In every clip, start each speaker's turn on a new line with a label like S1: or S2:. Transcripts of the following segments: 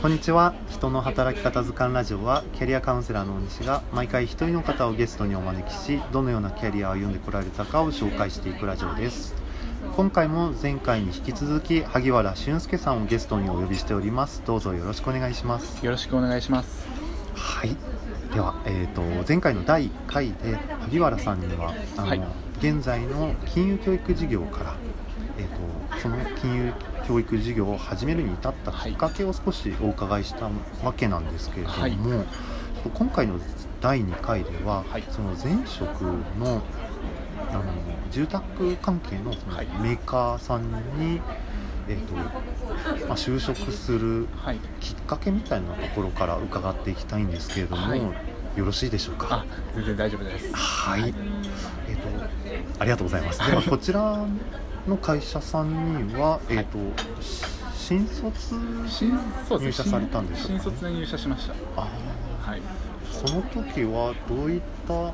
S1: こんにちは。人の働き方図鑑ラジオはキャリアカウンセラーの大西が毎回一人の方をゲストにお招きしどのようなキャリアを歩んでこられたかを紹介していくラジオです。今回も前回に引き続き萩原俊介さんをゲストにお呼びしております。どうぞよろしくお願いします。
S2: よろしくお願いします。
S1: はい。では、えーと、前回の第1回で萩原さんにはあの、はい、現在の金融教育事業から、えーと、その金融教育事業を始めるに至ったきっかけを少しお伺いしたわけなんですけれども、はい、今回の第2回では、はい、その前職のあの住宅関係のそのメーカーさんに、えーとまあ、就職するきっかけみたいなところから伺っていきたいんですけれども、はい、よろしいでしょうか？
S2: 全然大丈夫です。
S1: はい、はい、えっ、ー、とありがとうございます。では こちらの会社さんには、えっ、ー、と、新卒入社されたんでしょうか、
S2: ね、新卒で入社しました。あ
S1: あはい。その時はどういった、まあ、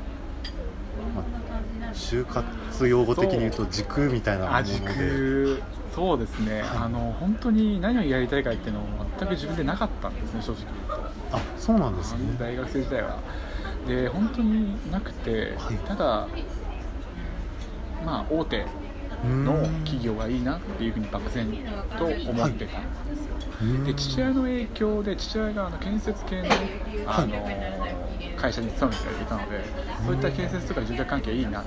S1: 就活用語的に言うと軸みたいなもので？
S2: 軸。そうですね、はい、あの本当に何をやりたいかっていうのを全く自分でなかったんですね正直言うと。
S1: あそうなんですね。
S2: 大学生時代は。で本当になくて、はい、ただまあ大手の企業がいいなっていうふうに漠然と思ってたんですよ、はい、で父親の影響で父親があの建設系のあの、会社に勤めていたのでそういった建設とか住宅関係いいなっ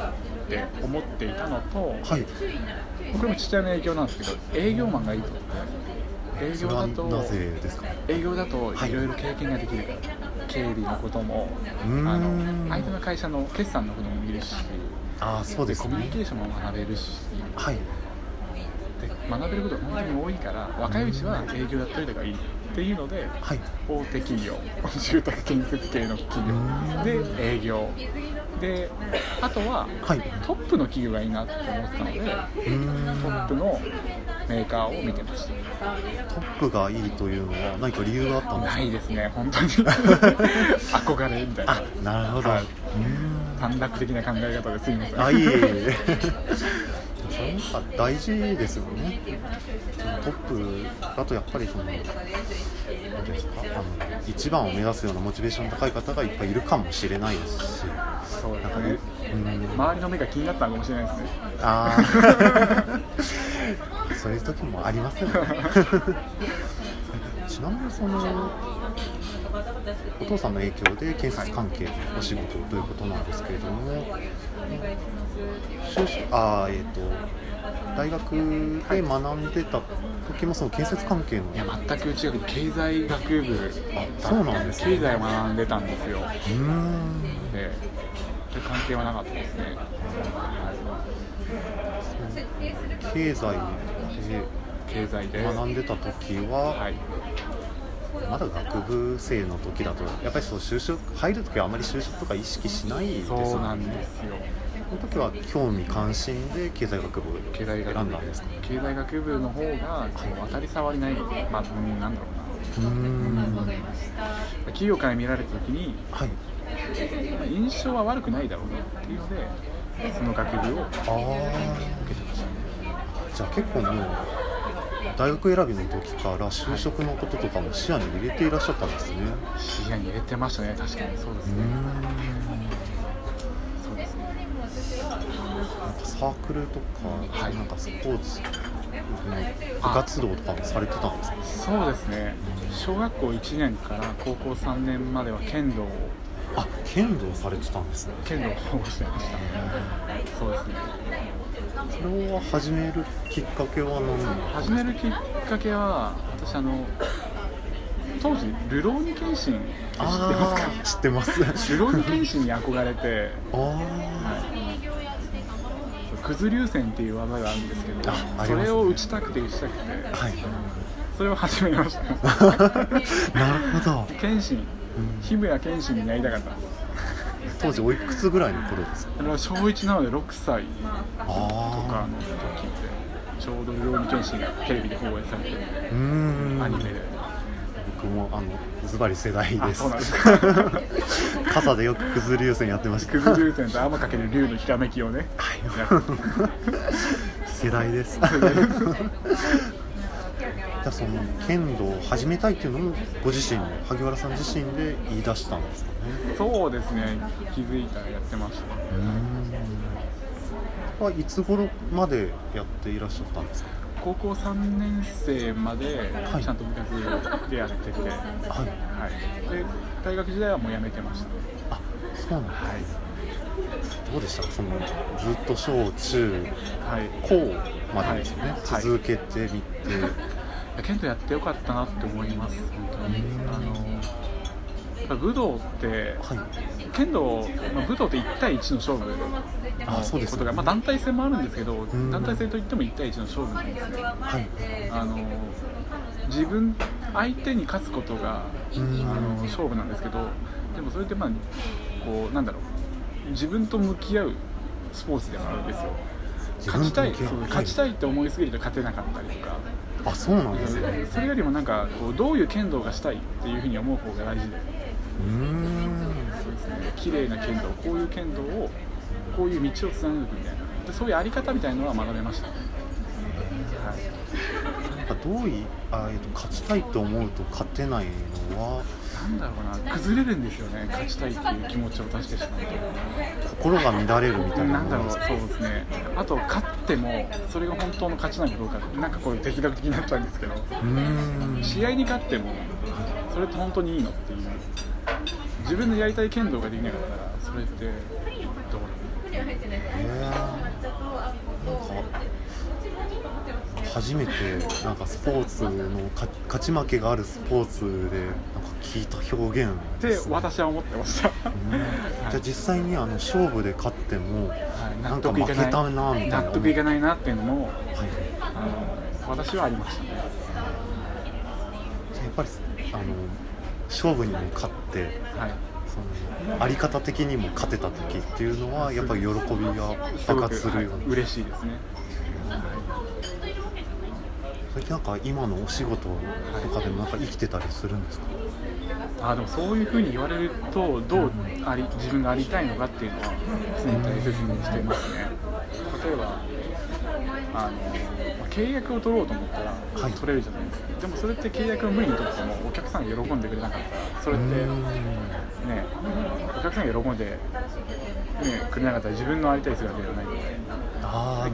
S2: て思っていたのと、はい、これも父親の影響なんですけど営業マンがいいと思って営業だと
S1: なぜですか？
S2: 営業だとい。ろいろ経験ができるから、経理のこともあの相手の会社の決算のことも見るし
S1: あそうです、
S2: ね、コミュニケーションも学べるし、はい、で学べることが本当に多いから若いうちは営業やっといた方がいいっていうので、はい、大手企業住宅建設系の企業で営業。であとは、はい、トップの企業がいいなって思ってたのでトップのメーカーを見てました。
S1: トップがいいというのは何か理由があったんですか？
S2: ないですね本当に。憧れみたいな。
S1: なるほど、はい、
S2: 短絡的な考え方ですいません。
S1: あいえいえそれは大事ですよね。トップだとやっぱりその何ですかあの一番を目指すようなモチベーション高い方がいっぱいいるかもしれないですし。
S2: そうなんかね、うん、周りの目が気になったかもしれないですね。
S1: ああ そういう時もありますよね。ちなみにそのお父さんの影響で建設関係のお仕事ということなんですけれども、あえーと、大学で学んでた時もその建設関係の。
S2: いや全く違う経済学部
S1: あそうなんです
S2: ね。経済を学んでたんですよ。うん。で関係はなかったですね、
S1: 経済で
S2: 経済で。
S1: 学んでた時は、はいまだ学部生の時だとやっぱりそう就職入る時はあまり就職とか意識しないですよね。
S2: そうなんですよ。
S1: その時は興味関心で経済学部
S2: 経済学部選んだんですか？経済学部の方がこう当たり障りない、まあ、うんなんだろうな。うん。企業から見られた時に、はい、まあ、印象は悪くないだろうなっていうのでその学部を受けてましたね。
S1: じゃあ結構もう大学選びの時から就職のこととかも視野に入れていらっしゃったんですね。
S2: 視野に入れてましたね確かにそうですね。そうですね
S1: なん。かサークルとか、はい、なんかスポーツ部活動とかもされてたんですか？
S2: そうですね。小学校1年から高校3年までは剣道を
S1: あ剣道されてたんですね。
S2: 剣道をしてました。そうですね
S1: それを始めるきっかけは何
S2: 始めるきっかけは私あの当時ルローニケンシン知ってますか
S1: 知ってます？
S2: ルロー。ニケンシンに憧れてあ、はい、くず流線っていう技があるんですけど、ね、それを打ちたくて打ちたくて、はい、それを始めました。
S1: なるほど。
S2: 謙信日村謙信になりたかったんです
S1: 当時おいくつぐらいの頃ですか？
S2: 小1なので6歳とかの時でちょうど「料理剣心」がテレビで放映されてアニメで。
S1: 僕もあのズバリ世代です。傘でよくくず流線やってました。
S2: くず流線と天かける竜のひらめきをね、はい、
S1: 世代です じゃその剣道を始めたいっていうのもご自身萩原さん自身で言い出したんですかね。
S2: そうですね。気づいたらやってました。
S1: うん。はい。つ頃までやってい。らっしゃったんですか
S2: 高校3年生までちゃんと部活でやってて、はい、はい、で大学時代はもうやめてました
S1: あそうなんです、はい。どうでしたそのずっと小中、はい、高までですよね、はい、続けてみて、
S2: 剣道やってよかったなって思います本当に。あの武道って、はい、剣道、まあ、武道って1対1の勝負あそうです、ね、まあ、団体戦もあるんですけど団体戦といっても1対1の勝負なんですね、はい、あの自分相手に勝つことがあの勝負なんですけどでもそれってまあこうなんだろう。自分と向き合うスポーツでもあるんですよ。勝ちたいそう勝ちたいって思いすぎると勝てなかったりとか
S1: あそうなんですね。
S2: それよりもなんかこうどういう剣道がしたいっていうふうに思う方が大事でうんそうですね綺麗な剣道こういう剣道をこういう道を貫くみたいな。でそういうあり方みたいなのは学べました。ね、
S1: はい、なんかどういあ、えっと、勝ちたいと思うと勝てないのは？
S2: なんだろうな崩れるんですよね勝ちたいっていう気持ちを出してしまう
S1: と。心が乱れるみたいな。
S2: なんだろうそうですね。あと勝ってもそれが本当の勝ちなのかどうかなんかこう哲学的になっちゃうんですけど。試合に勝ってもそれって本当にいいのっていう。自分のやりたい剣道ができなかったらそれってどうなの
S1: 初めてなんかスポーツの勝ち負けがあるスポーツでなんか聞いた表現
S2: で、ね、私は思ってました、
S1: じゃあ実際にあの勝負で勝っても、はい、なんか負けたなみたいな。
S2: 納得いかないなっていうのも、はい、あの私はありましたね。や
S1: っぱりあの勝負にも勝って、はい、そのあり方的にも勝てた時っていうのはやっぱり喜びが爆発するような、はい、
S2: 嬉しいですね、
S1: なんか今のお仕事とかでもなんか生きてたりするんですか？
S2: あでもそういうふうに言われるとどうあり自分がありたいのかっていうのは常に大切にしてますね。例えばあの契約を取ろうと思ったら取れるじゃないですか、はい、でもそれって契約を無理に取ってもお客さんが喜んでくれなかった。らそれってねお客さんが喜んで、ね、くれなかったら自分のありたい姿ではな。いので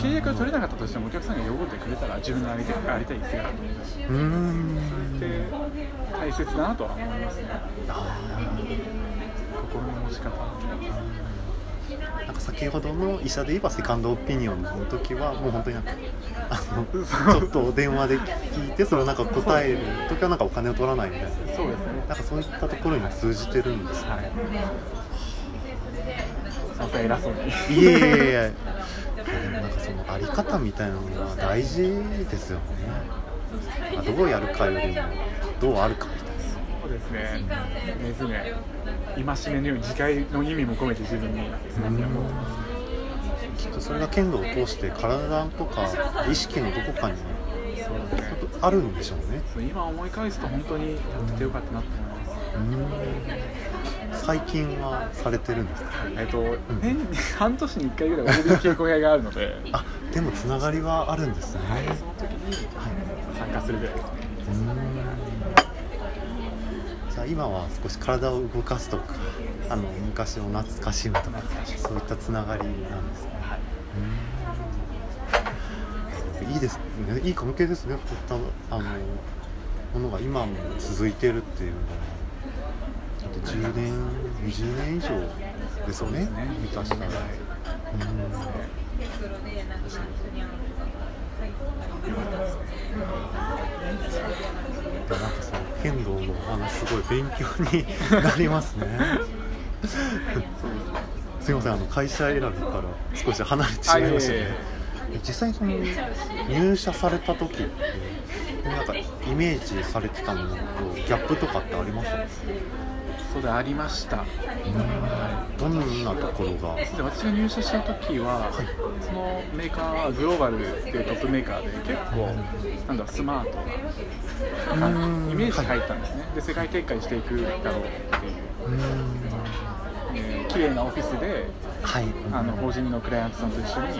S2: 契約が取れなかったとしてもお客さんが喜んでくれたら自分のありたいありたい姿で大切だなとは思いますね。心の持ち方
S1: なんか先ほどの医者で言えばセカンドオピニオンの時はもう本当になんかあのちょっと電話で聞いてそれなんか答える時はなんかお金を取らないみたいなそうですねなんかそういったところに通じてるんですね、はい、
S2: そん偉そう
S1: にいえいえいえなんかそのあり方みたいなのは大事ですよねどうやるかよりもどうあるかみたいな
S2: そうですね。ね。ね戒めのように次回の意味も込めて自分に。常に思って
S1: ますきっとそれが剣道を通して体とか意識のどこかに。あるんでしょうね。
S2: 今思い返すと本当にやっててよかったなと思い
S1: ます。最近はされてるんですか？
S2: えっと、年に半年に1回ぐらい踊り稽古会があるので。
S1: あでもつながりはあるんですね、
S2: はい、その時に参加するぐらいですね
S1: じゃあ今は少し体を動かすとかあの昔を懐かしむとかそういったつながりなんですね、はい、いいですね。いい関係ですね。こういったあの、ものが今も続いてるっていうのはだって10年20年以上ですよね。下手したら。うん。でなんかその剣道のお話すごい勉強になりますね。すいませんあの会社選びから少し離れてしまいましたね。実際にその入社された時ってなんかイメージされてたものとギャップとかってありました？
S2: そうでありました、はい、
S1: どんなところが？
S2: 私が入社した時は、はい、そのメーカーはグローバルっていうトップメーカーで結構、なんだスマートなイメージ入ったんですね、で世界展開していくだろうっていう。えー、綺麗なオフィスで、はい、あの法人のクライアントさんと一緒に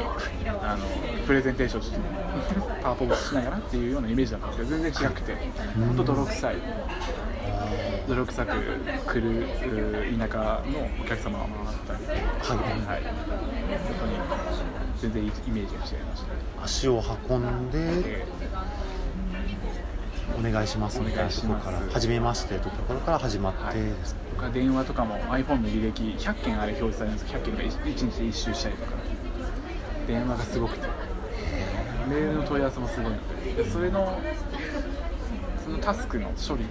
S2: あのプレゼンテーションして パワーポーズしながらっていうようなイメージだったんですけど全然違くて。本当泥臭い。泥臭く来る田舎のお客様が回ったり。はい、はい、本当に全然イメージが違いました。
S1: 足を運んで、えー、お願いします。みたいなところから初めましてというところから始まって。です
S2: か、はい、電話とかも iPhone の履歴100件あれ表示されるんですけど100件が 1, 1日で1周したりとか。電話がすごくて。メー。ルの問い合わせもすごいのでそれのそのタスクの処理に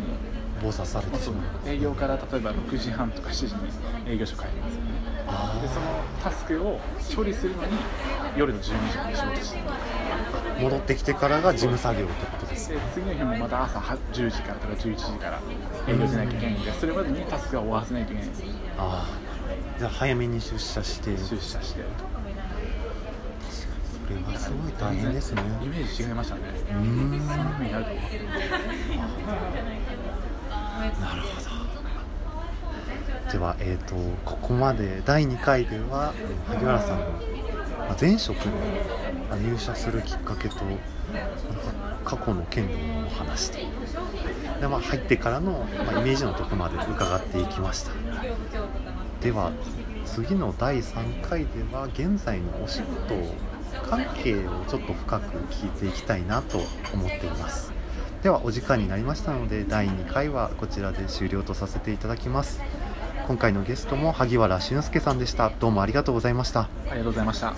S1: 暴殺されてしま
S2: う。営業から例えば6時半とか7時に営業所帰りますよね。でそのタスクを処理するのに夜の12時に仕事して
S1: 戻ってきてからが事務作業ってことです
S2: で次の日もまた朝10時からとか11時から営業しなきゃいけないんでそれまでにタスクは終わらせないといけないんですあ
S1: あ。じゃあ早めに出社して。
S2: 出社して。
S1: それはすごい大変ですね。
S2: イメージ違いましたね。うん。そんなふうになると思って
S1: なるほどでは、えーと、ここまで第2回では萩原さんの前職に入社するきっかけと過去の件のお話と。で、まあ、入ってからの、まあ、イメージのとこまで伺っていきました。では次の第3回では現在のお仕事関係をちょっと深く聞いていきたいなと思っています。ではお時間になりましたので第2回はこちらで終了とさせていただきます。今回のゲストも萩原俊介さんでした。どうもありがとうございました。あ
S2: りがとうございました。